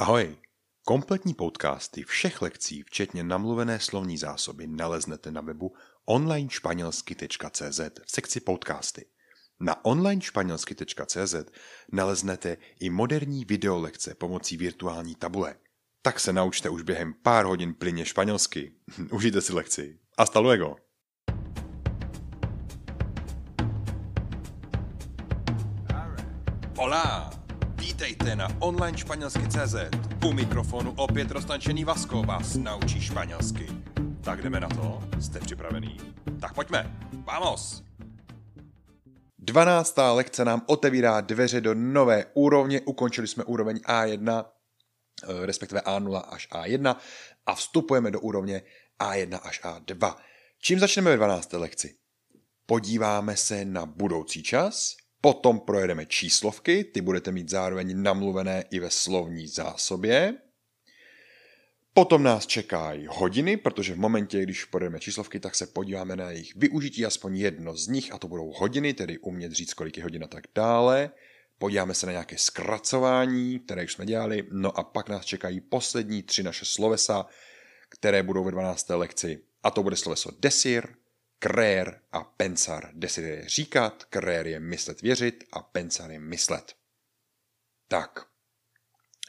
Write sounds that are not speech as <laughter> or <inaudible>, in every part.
Ahoj! Kompletní podcasty všech lekcí, včetně namluvené slovní zásoby, naleznete na webu onlinešpanělsky.cz v sekci podcasty. Na onlinešpanělsky.cz naleznete i moderní videolekce pomocí virtuální tabule. Tak se naučte už během pár hodin plyně španělsky. <laughs> Užijte si lekci. Hasta luego! Vítejte na online španělsky CZ. U mikrofonu opět roztančený Vasko vás naučí španělsky. Tak jdeme na to? Jste připravený? Tak pojďme! Vamos! 12. lekce nám otevírá dveře do nové úrovně. Ukončili jsme úroveň A1, eh, respektive A0 až A1 a vstupujeme do úrovně A1 až A2. Čím začneme ve 12. lekci? Podíváme se na budoucí čas, Potom projedeme číslovky, ty budete mít zároveň namluvené i ve slovní zásobě. Potom nás čekají hodiny, protože v momentě, když projedeme číslovky, tak se podíváme na jejich využití, aspoň jedno z nich, a to budou hodiny, tedy umět říct, kolik je hodin a tak dále. Podíváme se na nějaké zkracování, které už jsme dělali, no a pak nás čekají poslední tři naše slovesa, které budou ve 12. lekci. A to bude sloveso desir, Krér a pensar. Desid je říkat, krér je myslet věřit a pensar je myslet. Tak,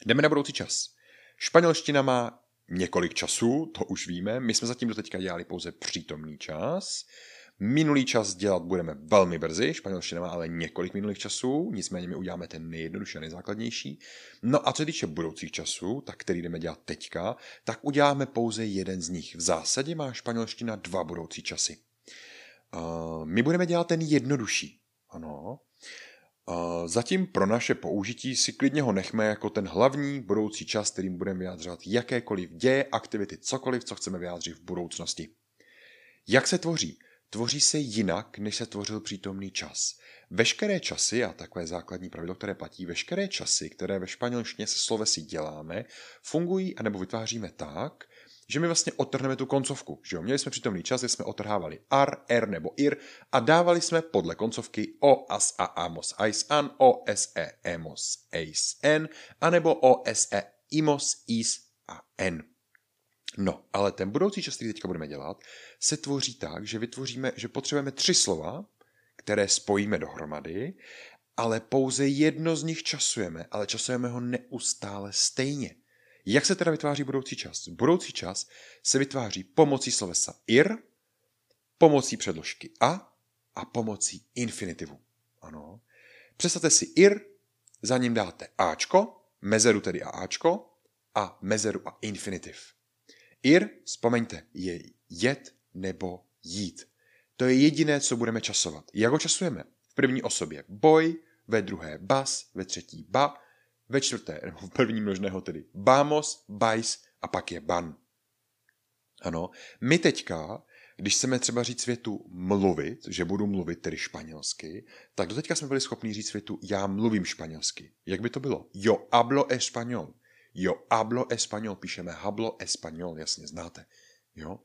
jdeme na budoucí čas. Španělština má několik časů, to už víme. My jsme zatím do teďka dělali pouze přítomný čas. Minulý čas dělat budeme velmi brzy, španělština má ale několik minulých časů, nicméně my uděláme ten nejjednodušší a nejzákladnější. No a co se týče budoucích časů, tak který jdeme dělat teďka, tak uděláme pouze jeden z nich. V zásadě má španělština dva budoucí časy. Uh, my budeme dělat ten jednodušší. Ano. Uh, zatím pro naše použití si klidně ho nechme jako ten hlavní budoucí čas, kterým budeme vyjádřovat jakékoliv děje, aktivity, cokoliv, co chceme vyjádřit v budoucnosti. Jak se tvoří? Tvoří se jinak, než se tvořil přítomný čas. Veškeré časy, a takové základní pravidlo, které platí, veškeré časy, které ve španělštině se slovesy děláme, fungují anebo vytváříme tak, že my vlastně otrhneme tu koncovku. Že jo? Měli jsme přítomný čas, kde jsme otrhávali ar, er nebo ir a dávali jsme podle koncovky o, as, a, amos, ais, an, o, s, e, emos, eis, n, anebo o, s, e, imos, is a n. No, ale ten budoucí čas, který teďka budeme dělat, se tvoří tak, že vytvoříme, že potřebujeme tři slova, které spojíme dohromady, ale pouze jedno z nich časujeme, ale časujeme ho neustále stejně. Jak se teda vytváří budoucí čas? Budoucí čas se vytváří pomocí slovesa ir, pomocí předložky a a pomocí infinitivu. Ano. Představte si ir, za ním dáte ačko, mezeru tedy a ačko, a mezeru a infinitiv. Ir, vzpomeňte, je jet nebo jít. To je jediné, co budeme časovat. Jak ho časujeme? V první osobě boj, ve druhé bas, ve třetí ba, ve čtvrté, nebo v první množného tedy bamos, bajs a pak je ban. Ano, my teďka, když chceme třeba říct světu mluvit, že budu mluvit tedy španělsky, tak do teďka jsme byli schopni říct světu já mluvím španělsky. Jak by to bylo? Yo hablo español. Yo hablo español, píšeme hablo español, jasně znáte. Jo?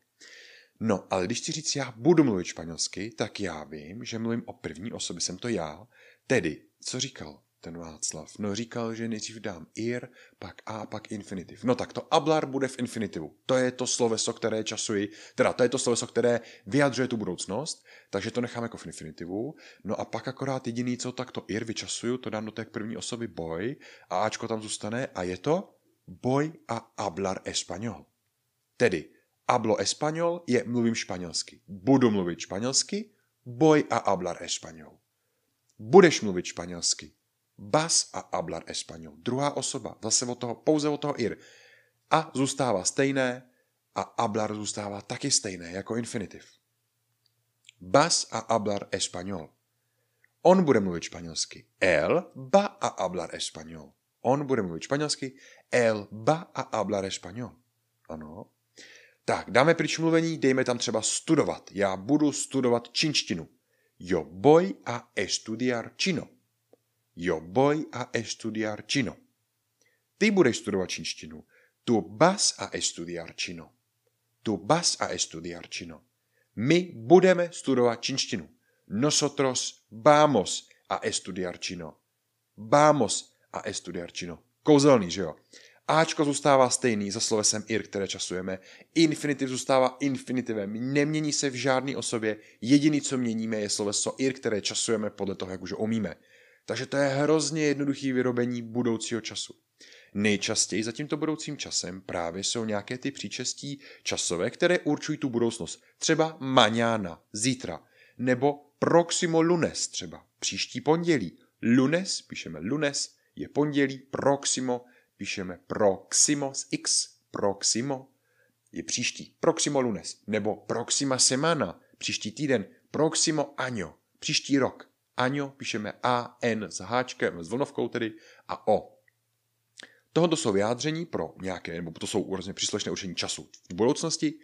No, ale když chci říct, já budu mluvit španělsky, tak já vím, že mluvím o první osobě, jsem to já. Tedy, co říkal? Ten Václav? No říkal, že nejdřív dám ir, pak a, pak infinitiv. No tak to ablar bude v infinitivu. To je to sloveso, které časuji, teda to je to sloveso, které vyjadřuje tu budoucnost, takže to nechám jako v infinitivu. No a pak akorát jediný, co tak to ir vyčasuju, to dám do té první osoby boj a ačko tam zůstane a je to boj a hablar español. Tedy hablo español je mluvím španělsky. Budu mluvit španělsky, boj a hablar español. Budeš mluvit španělsky, Bas a hablar español. Druhá osoba, zase od toho, pouze od toho ir. A zůstává stejné a hablar zůstává taky stejné jako infinitiv. Bas a hablar español. On bude mluvit španělsky. El va a hablar español. On bude mluvit španělsky. El va a hablar español. Ano. Tak, dáme pryč mluvení, dejme tam třeba studovat. Já budu studovat čínštinu. Yo voy a estudiar chino. Yo voy a estudiar chino. Ty budeš studovat čínštinu. Tu vas a estudiar chino. Tu vas a estudiar chino. My budeme studovat čínštinu. Nosotros vamos a estudiar chino. Vamos a estudiar chino. Kouzelný, že jo? Ačko zůstává stejný za slovesem ir, které časujeme. Infinitiv zůstává infinitivem. Nemění se v žádné osobě. Jediný, co měníme, je sloveso ir, které časujeme podle toho, jak už umíme. Takže to je hrozně jednoduchý vyrobení budoucího času. Nejčastěji za tímto budoucím časem právě jsou nějaké ty příčestí časové, které určují tu budoucnost. Třeba maňána, zítra, nebo proximo lunes třeba, příští pondělí. Lunes, píšeme lunes, je pondělí, proximo, píšeme proximo z x, proximo, je příští, proximo lunes, nebo proxima semana, příští týden, proximo año, příští rok. Año píšeme a, n s háčkem, s vlnovkou tedy, a o. Tohoto jsou vyjádření pro nějaké, nebo to jsou vlastně příslušné určení času v budoucnosti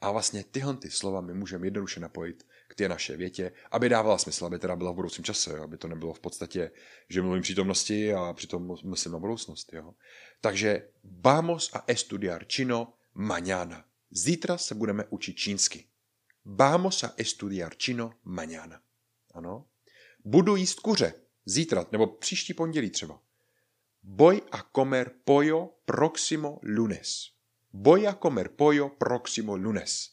a vlastně tyhle ty slova my můžeme jednoduše napojit k té naše větě, aby dávala smysl, aby teda byla v budoucím čase, aby to nebylo v podstatě, že mluvím přítomnosti a přitom myslím na budoucnost. Jo. Takže vamos a estudiar chino mañana. Zítra se budeme učit čínsky. Vamos a estudiar chino mañana. Ano. Budu jíst kuře. Zítra, nebo příští pondělí třeba. Voy a comer pollo próximo lunes. Voy a comer pollo próximo lunes.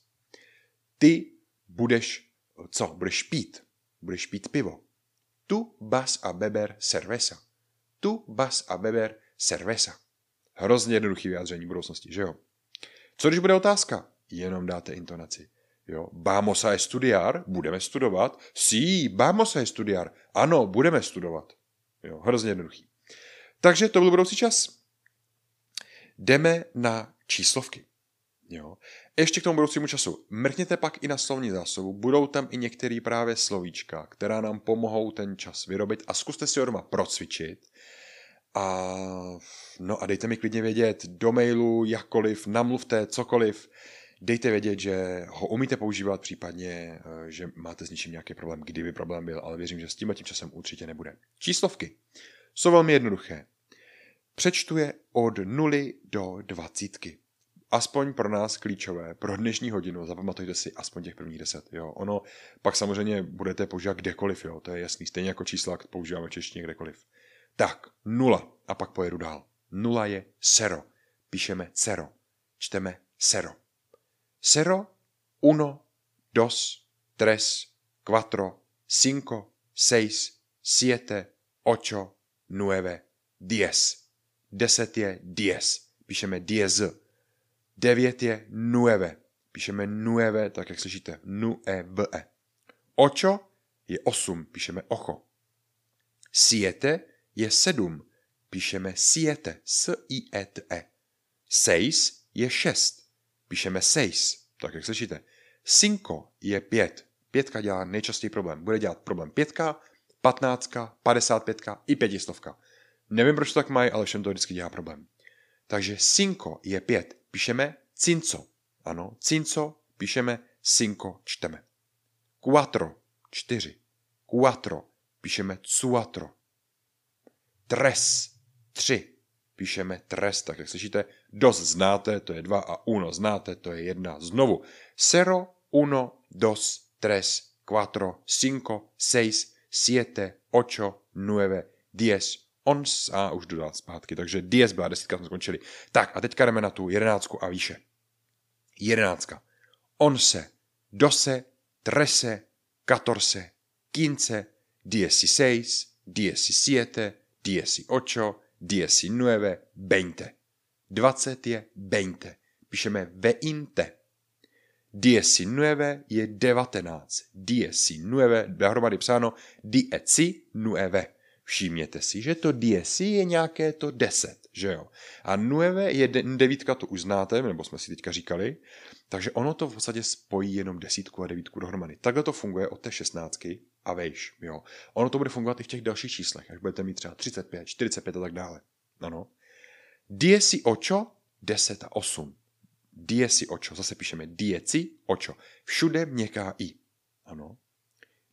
Ty budeš, co? Budeš pít. Budeš pít pivo. Tu vas a beber cerveza. Tu vas a beber cerveza. Hrozně jednoduchý vyjádření budoucnosti, že jo? Co když bude otázka? Jenom dáte intonaci. Jo, vamos a estudiar, budeme studovat. Sí, vamos a estudiar. Ano, budeme studovat. Jo, hrozně jednoduchý. Takže to byl budoucí čas. Jdeme na číslovky. Jo. Ještě k tomu budoucímu času. Mrkněte pak i na slovní zásobu, budou tam i některé právě slovíčka, která nám pomohou ten čas vyrobit a zkuste si ho doma procvičit. A, no a dejte mi klidně vědět do mailu, jakkoliv, namluvte cokoliv, dejte vědět, že ho umíte používat, případně, eh, že máte s něčím nějaký problém, kdyby problém byl, ale věřím, že s tím tím časem určitě nebude. Číslovky jsou velmi jednoduché. Přečtu je od nuly do dvacítky. Aspoň pro nás klíčové, pro dnešní hodinu, zapamatujte si aspoň těch prvních deset. Jo. Ono pak samozřejmě budete používat kdekoliv, jo. to je jasný, stejně jako čísla používáme češtině kdekoliv. Tak, nula a pak pojedu dál. Nula je sero, píšeme cero, čteme sero. Sero, uno, dos, tres, cuatro, cinco, seis, siete, ocho, nueve, diez. 10 je dies, píšeme diez. 9 je nueve, píšeme nueve, tak jak slyšíte, nueve. Ocho je osm, píšeme ocho. Siete je sedm, píšeme siete, s-i-e-t-e. Seis je šest, píšeme seis, tak jak slyšíte. Cinco je pět, pětka dělá nejčastěji problém. Bude dělat problém pětka, patnáctka, padesát pětka i pětistovka. Nevím, proč to tak mají, ale všem to vždycky dělá problém. Takže cinco je pět. Píšeme cinco. Ano, cinco, píšeme cinco, čteme. Cuatro, čtyři. Cuatro, píšeme cuatro. Tres, tři. Píšeme tres, tak jak slyšíte. Dos znáte, to je dva a uno znáte, to je jedna. Znovu. Cero, uno, dos, tres, cuatro, cinco, seis, siete, ocho, nueve, diez, ons a už dodal zpátky, takže dies byla desítka, jsme skončili. Tak a teďka jdeme na tu jedenáctku a výše. Jedenáctka. Once, dose, trese, catorce, quince, dieciséis, diecisiete, dieciocho, diecinueve, veinte. Dvacet je veinte. Píšeme veinte. Diecinueve je devatenáct. Diecinueve, dohromady psáno dieci nueve. Všimněte si, že to diesi je nějaké to deset, že jo? A nueve je devítka, to už znáte, nebo jsme si teďka říkali, takže ono to v podstatě spojí jenom desítku a devítku dohromady. Takhle to funguje od té šestnáctky a vejš, jo. Ono to bude fungovat i v těch dalších číslech, až budete mít třeba 35, 45 a tak dále. Ano. Diesi ocho, 10 a 8. Diesi ocho, zase píšeme dieci ocho. Všude měkká i. Ano.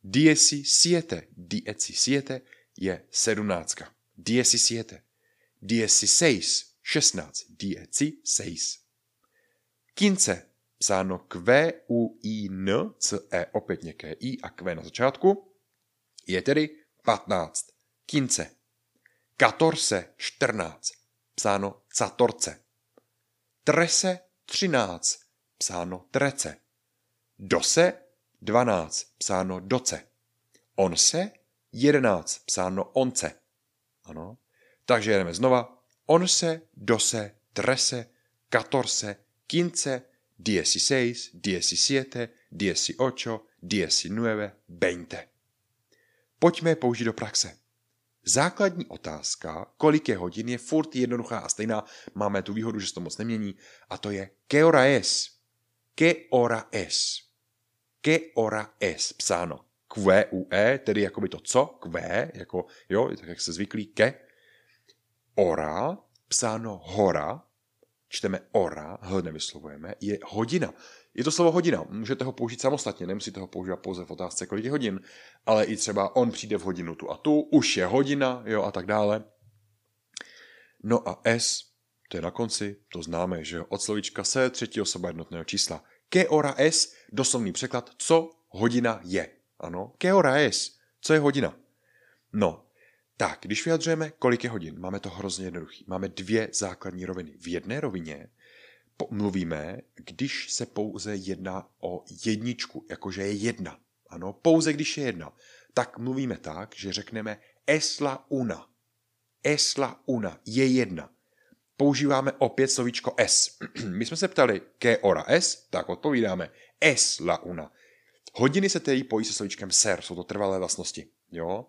Diesi siete, dieci siete, je sedmnáctka. Diecisiete. Dieciséis, šestnáct. Dieci seis. Quince, psáno Q, U, I, N, C, E, opět měkké I a Q na začátku, je tedy patnáct. Quince. Catorce, čtrnáct. Psáno catorce. Trese 13, psáno trece. Dose 12, psáno doce. Onse 11, psáno once. Ano. Takže jedeme znova. Onse, dose, trese, catorce, quince, dieciséis, diecisiete, dieciocho, diecinueve, veinte. Pojďme použít do praxe. Základní otázka, kolik je hodin, je furt jednoduchá a stejná. Máme tu výhodu, že se to moc nemění. A to je que hora es. Que hora es. Que hora es. Psáno q u e, tedy jako by to co, q, jako, jo, tak jak se zvyklí, ke. Ora, psáno hora, čteme ora, h nevyslovujeme, je hodina. Je to slovo hodina, můžete ho použít samostatně, nemusíte ho používat pouze v otázce, kolik je hodin, ale i třeba on přijde v hodinu tu a tu, už je hodina, jo, a tak dále. No a S, to je na konci, to známe, že od slovíčka se, třetí osoba jednotného čísla. Ke ora S, doslovný překlad, co hodina je. Ano, ke hora es? Co je hodina? No, tak, když vyjadřujeme, kolik je hodin, máme to hrozně jednoduchý. Máme dvě základní roviny. V jedné rovině mluvíme, když se pouze jedná o jedničku, jakože je jedna. Ano, pouze když je jedna. Tak mluvíme tak, že řekneme esla una. Esla una je jedna. Používáme opět slovíčko s. <clears throat> My jsme se ptali, ke ora es, tak odpovídáme es la una. Hodiny se tedy pojí se slovíčkem ser, jsou to trvalé vlastnosti. Jo?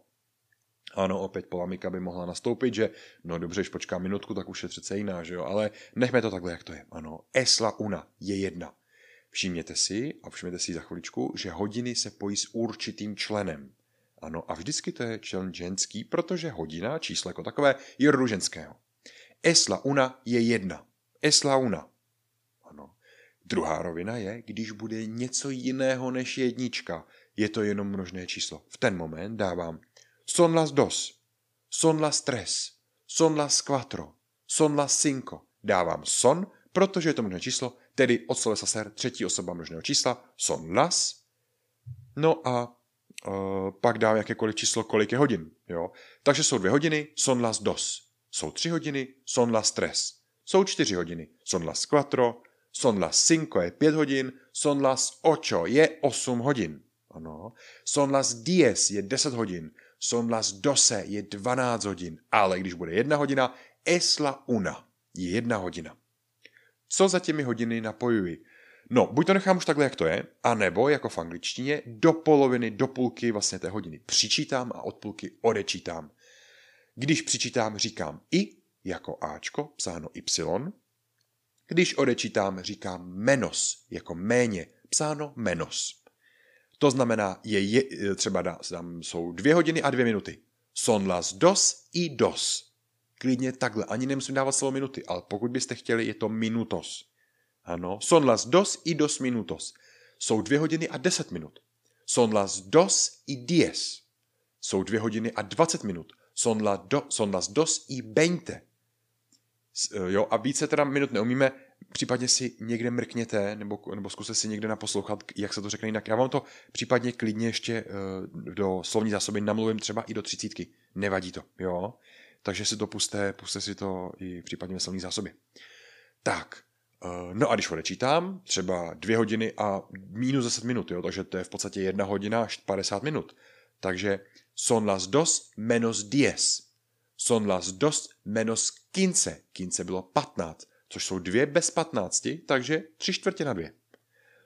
Ano, opět polemika by mohla nastoupit, že no dobře, když počká minutku, tak už je přece jiná, že jo? Ale nechme to takhle, jak to je. Ano, esla una je jedna. Všimněte si, a všimněte si za chviličku, že hodiny se pojí s určitým členem. Ano, a vždycky to je člen ženský, protože hodina, číslo jako takové, je rodu ženského. Esla una je jedna. Esla una. Druhá rovina je, když bude něco jiného než jednička. Je to jenom množné číslo. V ten moment dávám son las dos, son las tres, son las cuatro, son las cinco. Dávám son, protože je to množné číslo, tedy od slova ser, třetí osoba množného čísla, son las. No a uh, pak dám jakékoliv číslo, kolik je hodin. Jo? Takže jsou dvě hodiny, son las dos. Jsou tři hodiny, son las tres. Jsou čtyři hodiny, son las cuatro, Son las 5 je 5 hodin, son las 8 je 8 hodin. Ano. Son las 10 je 10 hodin, son las 12 je 12 hodin, ale když bude jedna hodina, es la una je jedna hodina. Co za těmi hodiny napojuji? No, buď to nechám už takhle, jak to je, anebo, jako v angličtině, do poloviny, do půlky vlastně té hodiny přičítám a od půlky odečítám. Když přičítám, říkám i, jako Ačko, psáno Y, když odečítám, říkám menos, jako méně, psáno menos. To znamená, je, je třeba tam jsou dvě hodiny a dvě minuty. Son las dos i dos. Klidně takhle, ani nemusím dávat slovo minuty, ale pokud byste chtěli, je to minutos. Ano, son las dos i dos minutos. Jsou dvě hodiny a deset minut. Son las dos i diez. Jsou dvě hodiny a dvacet minut. Son, la do, son las dos i veinte. Eh, jo, a více teda minut neumíme, případně si někde mrkněte, nebo, nebo zkuste si někde naposlouchat, jak se to řekne jinak. Já vám to případně klidně ještě uh, do slovní zásoby namluvím třeba i do třicítky. Nevadí to, jo? Takže si to puste, puste si to i případně ve slovní zásobě. Tak, uh, no a když odečítám, třeba dvě hodiny a minus 10 minut, jo? takže to je v podstatě jedna hodina až 50 minut. Takže son las dos menos diez Son las dos menos quince. Quince bylo 15, což jsou dvě bez 15, takže tři čtvrtě na dvě.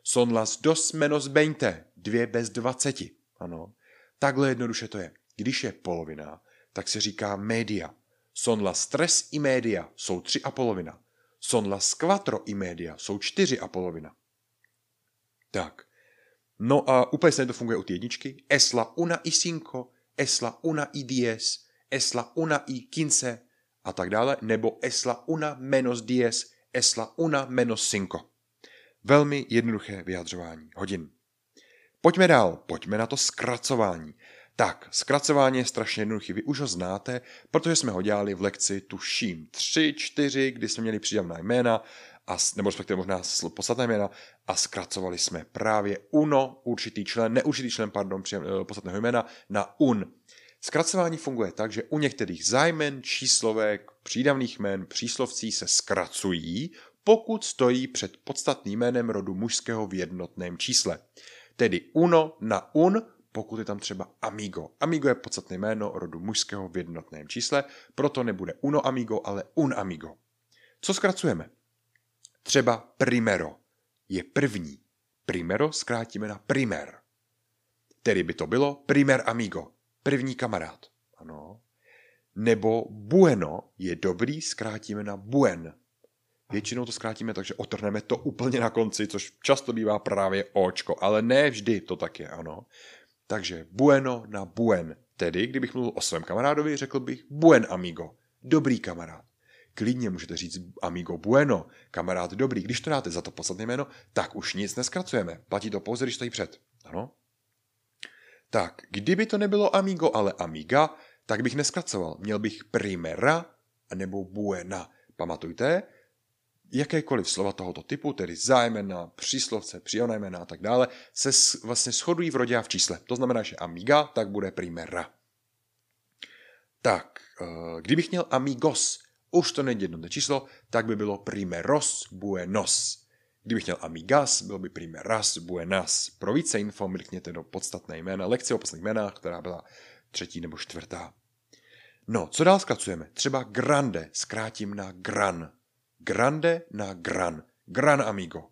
Son las dos menos veinte. Dvě bez 20. Ano. Takhle jednoduše to je. Když je polovina, tak se říká media. Son las tres i media jsou tři a polovina. Son las quattro i media jsou čtyři a polovina. Tak. No a úplně se to funguje u té jedničky. Esla una i cinco, esla una i diez, esla una i quince a tak dále, nebo esla una menos diez, esla una menos cinco. Velmi jednoduché vyjadřování hodin. Pojďme dál, pojďme na to zkracování. Tak, zkracování je strašně jednoduchý, vy už ho znáte, protože jsme ho dělali v lekci, tuším, 3, 4, kdy jsme měli přídavná jména, a, nebo respektive možná podstatné jména, a zkracovali jsme právě uno, určitý člen, neurčitý člen, pardon, eh, podstatného jména, na un. Zkracování funguje tak, že u některých zájmen, číslovek, přídavných jmen, příslovcí se zkracují, pokud stojí před podstatným jménem rodu mužského v jednotném čísle. Tedy uno na un, pokud je tam třeba amigo. Amigo je podstatné jméno rodu mužského v jednotném čísle, proto nebude uno amigo, ale un amigo. Co zkracujeme? Třeba primero je první. Primero zkrátíme na primer. Tedy by to bylo primer amigo, první kamarád. Ano. Nebo bueno je dobrý, zkrátíme na buen. Většinou to zkrátíme tak, že otrhneme to úplně na konci, což často bývá právě očko, ale ne vždy to tak je, ano. Takže bueno na buen. Tedy, kdybych mluvil o svém kamarádovi, řekl bych buen amigo, dobrý kamarád. Klidně můžete říct amigo bueno, kamarád dobrý. Když to dáte za to podstatné jméno, tak už nic neskracujeme. Platí to pouze, když stojí před. Ano? Tak, kdyby to nebylo amigo, ale amiga, tak bych neskracoval. Měl bych primera nebo buena. Pamatujte, jakékoliv slova tohoto typu, tedy zájmena, příslovce, příjemná a tak dále, se vlastně shodují v rodě a v čísle. To znamená, že amiga, tak bude primera. Tak, eh, kdybych měl amigos, už to není jednotné číslo, tak by bylo primeros buenos. Kdybych měl amigas, bylo by primeras buenas. Pro více info mrkněte do podstatné jména, lekce o podstatných jménách, která byla třetí nebo čtvrtá. No, co dál zkracujeme? Třeba grande zkrátím na gran. Grande na gran. Gran amigo.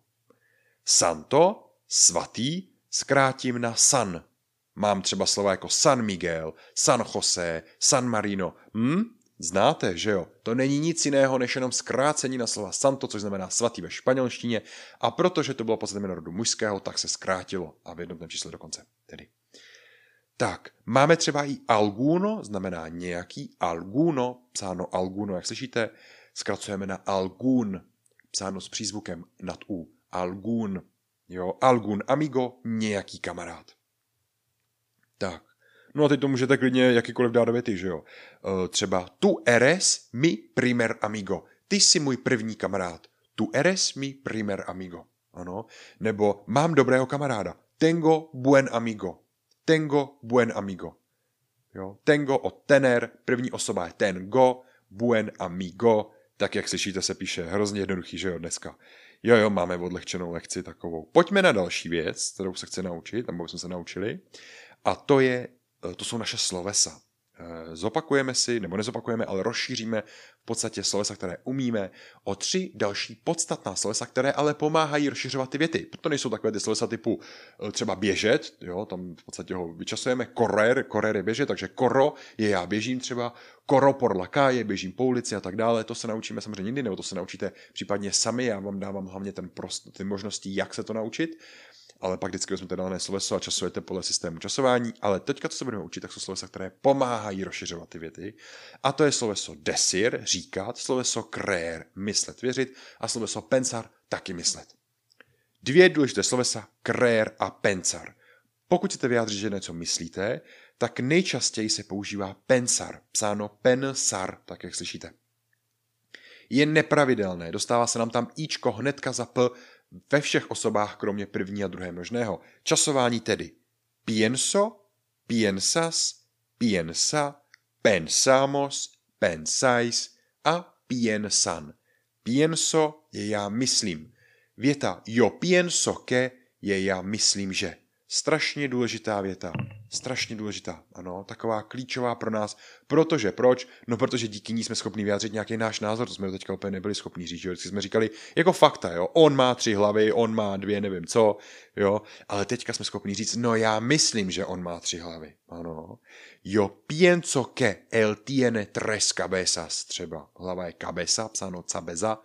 Santo, svatý, zkrátím na san. Mám třeba slova jako San Miguel, San José, San Marino. Hm? Znáte, že jo? To není nic jiného, než jenom zkrácení na slova santo, což znamená svatý ve španělštině. A protože to bylo podstatné rodu mužského, tak se zkrátilo a v jednotném čísle dokonce. Tedy. Tak, máme třeba i alguno, znamená nějaký, alguno, psáno alguno, jak slyšíte, zkracujeme na algun, psáno s přízvukem nad u, algun, jo, algun amigo, nějaký kamarád. Tak, no a teď to můžete klidně jakýkoliv dát věty, že jo. E, třeba tu eres mi primer amigo, ty jsi můj první kamarád, tu eres mi primer amigo, ano, nebo mám dobrého kamaráda, tengo buen amigo, tengo buen amigo. Jo? Tengo od tener, první osoba je tengo, buen amigo, tak jak slyšíte se píše, hrozně jednoduchý, že jo, dneska. Jo, jo, máme odlehčenou lekci takovou. Pojďme na další věc, kterou se chci naučit, nebo jsme se naučili, a to, je, to jsou naše slovesa. Eh, zopakujeme si, nebo nezopakujeme, ale rozšíříme v podstatě slovesa, které umíme, o tři další podstatná slovesa, které ale pomáhají rozšiřovat ty věty. Proto nejsou takové ty slovesa typu eh, třeba běžet, jo, tam v podstatě ho vyčasujeme, korer, korer je běžet, takže koro je já běžím třeba, koro por la calle, běžím po ulici a tak dále, to se naučíme samozřejmě jindy, nebo to se naučíte případně sami, já vám dávám hlavně ten prost, ty možnosti, jak se to naučit ale pak vždycky vezmete dané sloveso a časujete podle systému časování, ale teďka, co se budeme učit, tak jsou slovesa, které pomáhají rozšiřovat ty věty. A to je sloveso desir, říkat, sloveso creer, myslet, věřit a sloveso pensar, taky myslet. Dvě důležité slovesa, creer a pensar. Pokud chcete vyjádřit, že něco myslíte, tak nejčastěji se používá pensar, psáno pensar, tak jak slyšíte. Je nepravidelné, dostává se nám tam íčko hnedka za p, ve všech osobách kromě první a druhé množného. Časování tedy pienso, piensas, piensa, pensamos, pensáis a piensan. Pienso je já myslím. Věta yo pienso que je já myslím, že. Strašně důležitá věta. Strašně důležitá, ano, taková klíčová pro nás. Protože, proč? No, protože díky ní jsme schopni vyjádřit nějaký náš názor, to jsme teďka úplně nebyli schopni říct, že jsme říkali jako fakta, jo, on má tři hlavy, on má dvě, nevím co, jo, ale teďka jsme schopni říct, no já myslím, že on má tři hlavy, ano. Yo pienso que él tiene tres cabezas, třeba hlava je cabeza, psáno cabeza,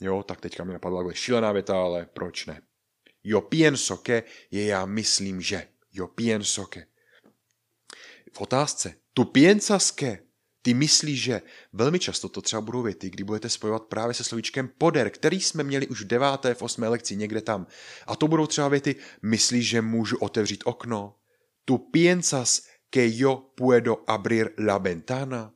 jo, tak teďka mi napadla šílená věta, ale proč ne? Yo pienso que je já myslím, že. Yo pienso que. V otázce. Tu piensas que. Ty myslíš, že velmi často to třeba budou věty, kdy budete spojovat právě se slovíčkem poder, který jsme měli už v deváté, v osmé lekci, někde tam. A to budou třeba věty, myslíš, že můžu otevřít okno? Tu piensas que yo puedo abrir la ventana?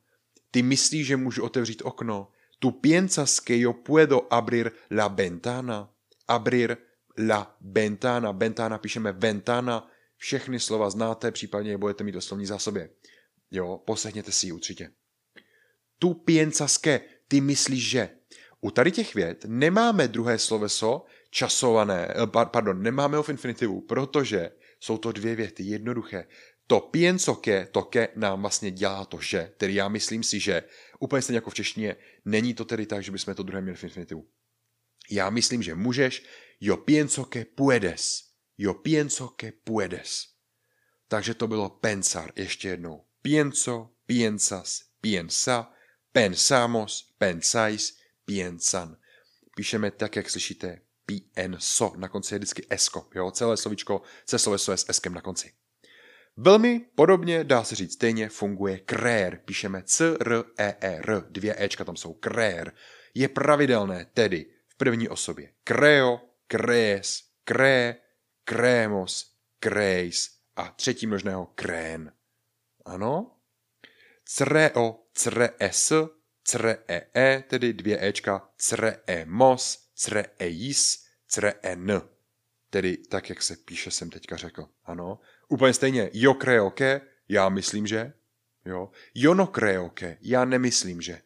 Ty myslíš, že můžu otevřít okno? Tu piensas que yo puedo abrir la ventana? Abrir la ventana, ventana píšeme ventana, všechny slova znáte, případně je budete mít o slovní zásobě. Jo, poslechněte si ji určitě. Tu piencaské, ty myslíš, že. U tady těch vět nemáme druhé sloveso časované, eh, pardon, nemáme ho v infinitivu, protože jsou to dvě věty jednoduché. To pienso ke, to ke nám vlastně dělá to že, tedy já myslím si, že úplně stejně jako v češtině, není to tedy tak, že bychom to druhé měli v infinitivu. Já myslím, že můžeš, yo pienso que puedes, yo pienso que puedes. Takže to bylo pensar ještě jednou. Pienso, piensas, piensa, pensamos, pensáis, piensan. Píšeme tak, jak slyšíte, pienso. Na konci je vždycky esko, jo? Celé slovíčko, se sloveso je s eskem na konci. Velmi podobně, dá se říct stejně, funguje krér. Píšeme c, r, e, e, r. Dvě ečka tam jsou. Krér. Je pravidelné, tedy v první osobě. Creo, crees, kré, krémos, kréis a třetí množného krén. Ano? Creo, crees, cree, e, tedy dvě ečka, creemos, creis, creen. Tedy tak, jak se píše, jsem teďka řekl. Ano? Úplně stejně, jo creo que, já myslím, že. Jo. Jo no já nemyslím, že.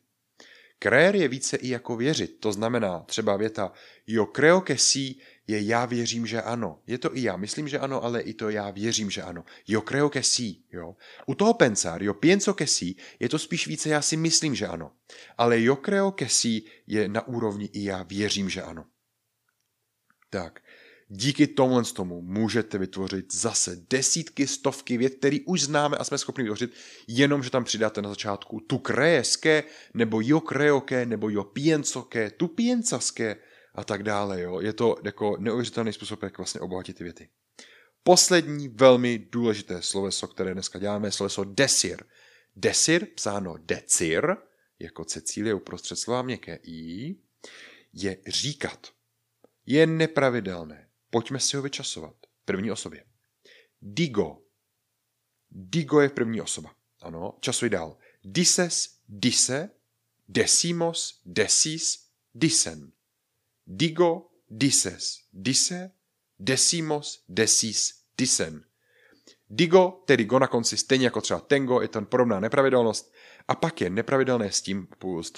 Creer je více i jako věřit. To znamená třeba věta jo creo que sí je já věřím, že ano. Je to i já myslím, že ano, ale i to já věřím, že ano. Jo creo que sí. Jo. U toho pensar, jo pienso que sí, je to spíš více já si myslím, že ano. Ale jo creo que sí je na úrovni i já věřím, že ano. Tak. Díky tomhle tomu můžete vytvořit zase desítky, stovky vět, které už známe a jsme schopni vytvořit, jenom že tam přidáte na začátku tu krejeské, nebo jo kreoké, nebo jo piencoké, tu piencaské a tak dále. Jo. Je to jako neuvěřitelný způsob, jak vlastně obohatit ty věty. Poslední velmi důležité sloveso, které dneska děláme, je sloveso desir. Desir, psáno decir, jako Cecílie uprostřed slova měkké i, je říkat. Je nepravidelné Pojďme si ho vyčasovat. První osobě. Digo. Digo je první osoba. Ano, časuj dál. Dises, dise, decimos, desis, disen. Digo, dises, dise, decimos, desis, disen. Digo, tedy go na konci, stejně jako třeba tengo, je tam podobná nepravidelnost. A pak je nepravidelné s tím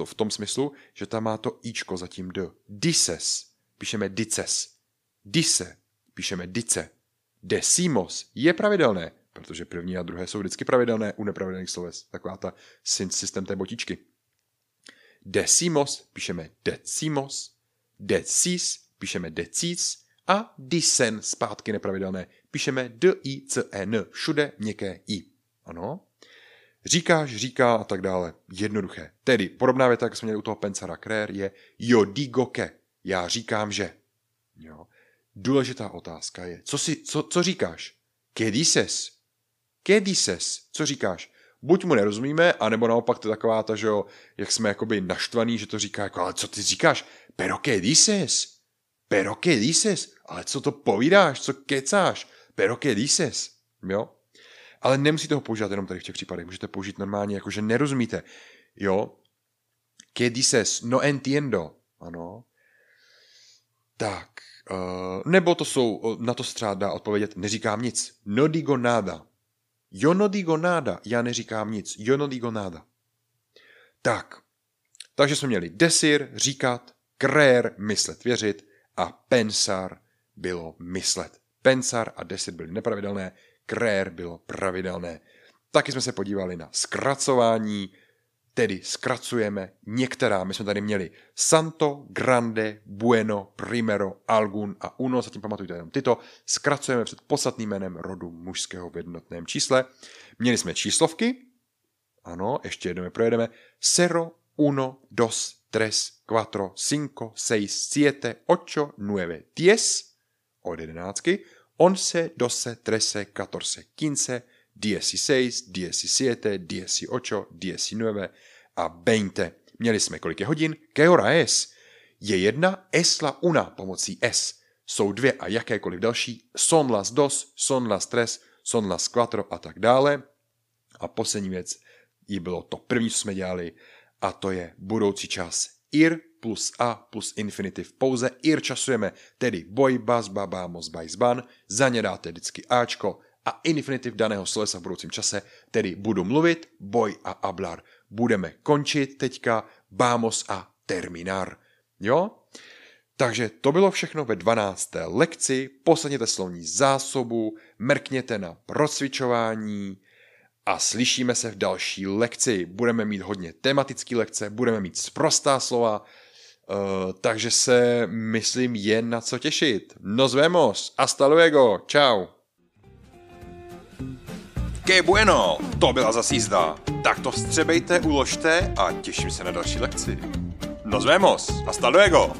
v tom smyslu, že tam má to ičko zatím d. Dises, píšeme dices. Dise, píšeme dice. Decimos je pravidelné, protože první a druhé jsou vždycky pravidelné u nepravidelných sloves. Taková ta systém té botičky. Decimos píšeme decimos, decis píšeme decis a disen zpátky nepravidelné píšeme d i c e n všude měkké i. Ano? Říkáš, říká a tak dále. Jednoduché. Tedy podobná věta, jak jsme měli u toho pensara krér, je jo digo ke. Já říkám, že. Jo důležitá otázka je, co, si, co, co říkáš? Kedy ses? Kedy ses? Co říkáš? Buď mu nerozumíme, anebo naopak to je taková ta, že jo, jak jsme jakoby naštvaný, že to říká jako, ale co ty říkáš? Pero qué dices? Pero qué dices? Ale co to povídáš? Co kecáš? Pero qué dices? Jo? Ale nemusíte ho používat jenom tady v těch případech. Můžete použít normálně, jako že nerozumíte. Jo? ¿Qué dices? No entiendo. Ano. Tak. Uh, nebo to jsou, na to se dá odpovědět, neříkám nic. No digo nada. Yo no digo nada. Já neříkám nic. Yo no digo nada. Tak. Takže jsme měli desir, říkat, creer, myslet, věřit a pensar bylo myslet. Pensar a desir byly nepravidelné, creer bylo pravidelné. Taky jsme se podívali na zkracování, Tedy zkracujeme některá, my jsme tady měli Santo, Grande, Bueno, Primero, Algun a Uno, zatím pamatujte jenom tyto, zkracujeme před podstatným jménem rodu mužského v jednotném čísle. Měli jsme číslovky, ano, ještě jednou je projedeme, Cero, Uno, Dos, Tres, Cuatro, Cinco, Seis, Siete, Ocho, Nueve, Diez, od jedenáctky, Once, Doce, Trece, Catorce, Quince, 16, 17, 18, 19 a 20. Měli jsme kolik je hodin? ¿Qué hora es? Je jedna, es la una pomocí s. Jsou dvě a jakékoliv další. Son las dos, son las tres, son las cuatro a tak dále. A poslední věc je bylo to první, co jsme dělali, a to je budoucí čas. Ir plus a plus infinitiv. Pouze ir časujeme, tedy boj, bas, baba, mos, bajs, ban. Za ně dáte vždycky ačko a infinitiv daného slovesa v budoucím čase, tedy budu mluvit, boj a ablar. Budeme končit teďka vamos a terminar. Jo? Takže to bylo všechno ve 12. lekci. Posadněte slovní zásobu, mrkněte na procvičování a slyšíme se v další lekci. Budeme mít hodně tematické lekce, budeme mít sprostá slova, uh, takže se, myslím, jen na co těšit. Nos vemos, hasta luego, čau. Que bueno, to byla zase jízda. Tak to vstřebejte, uložte a těším se na další lekci. Nos vemos, hasta luego.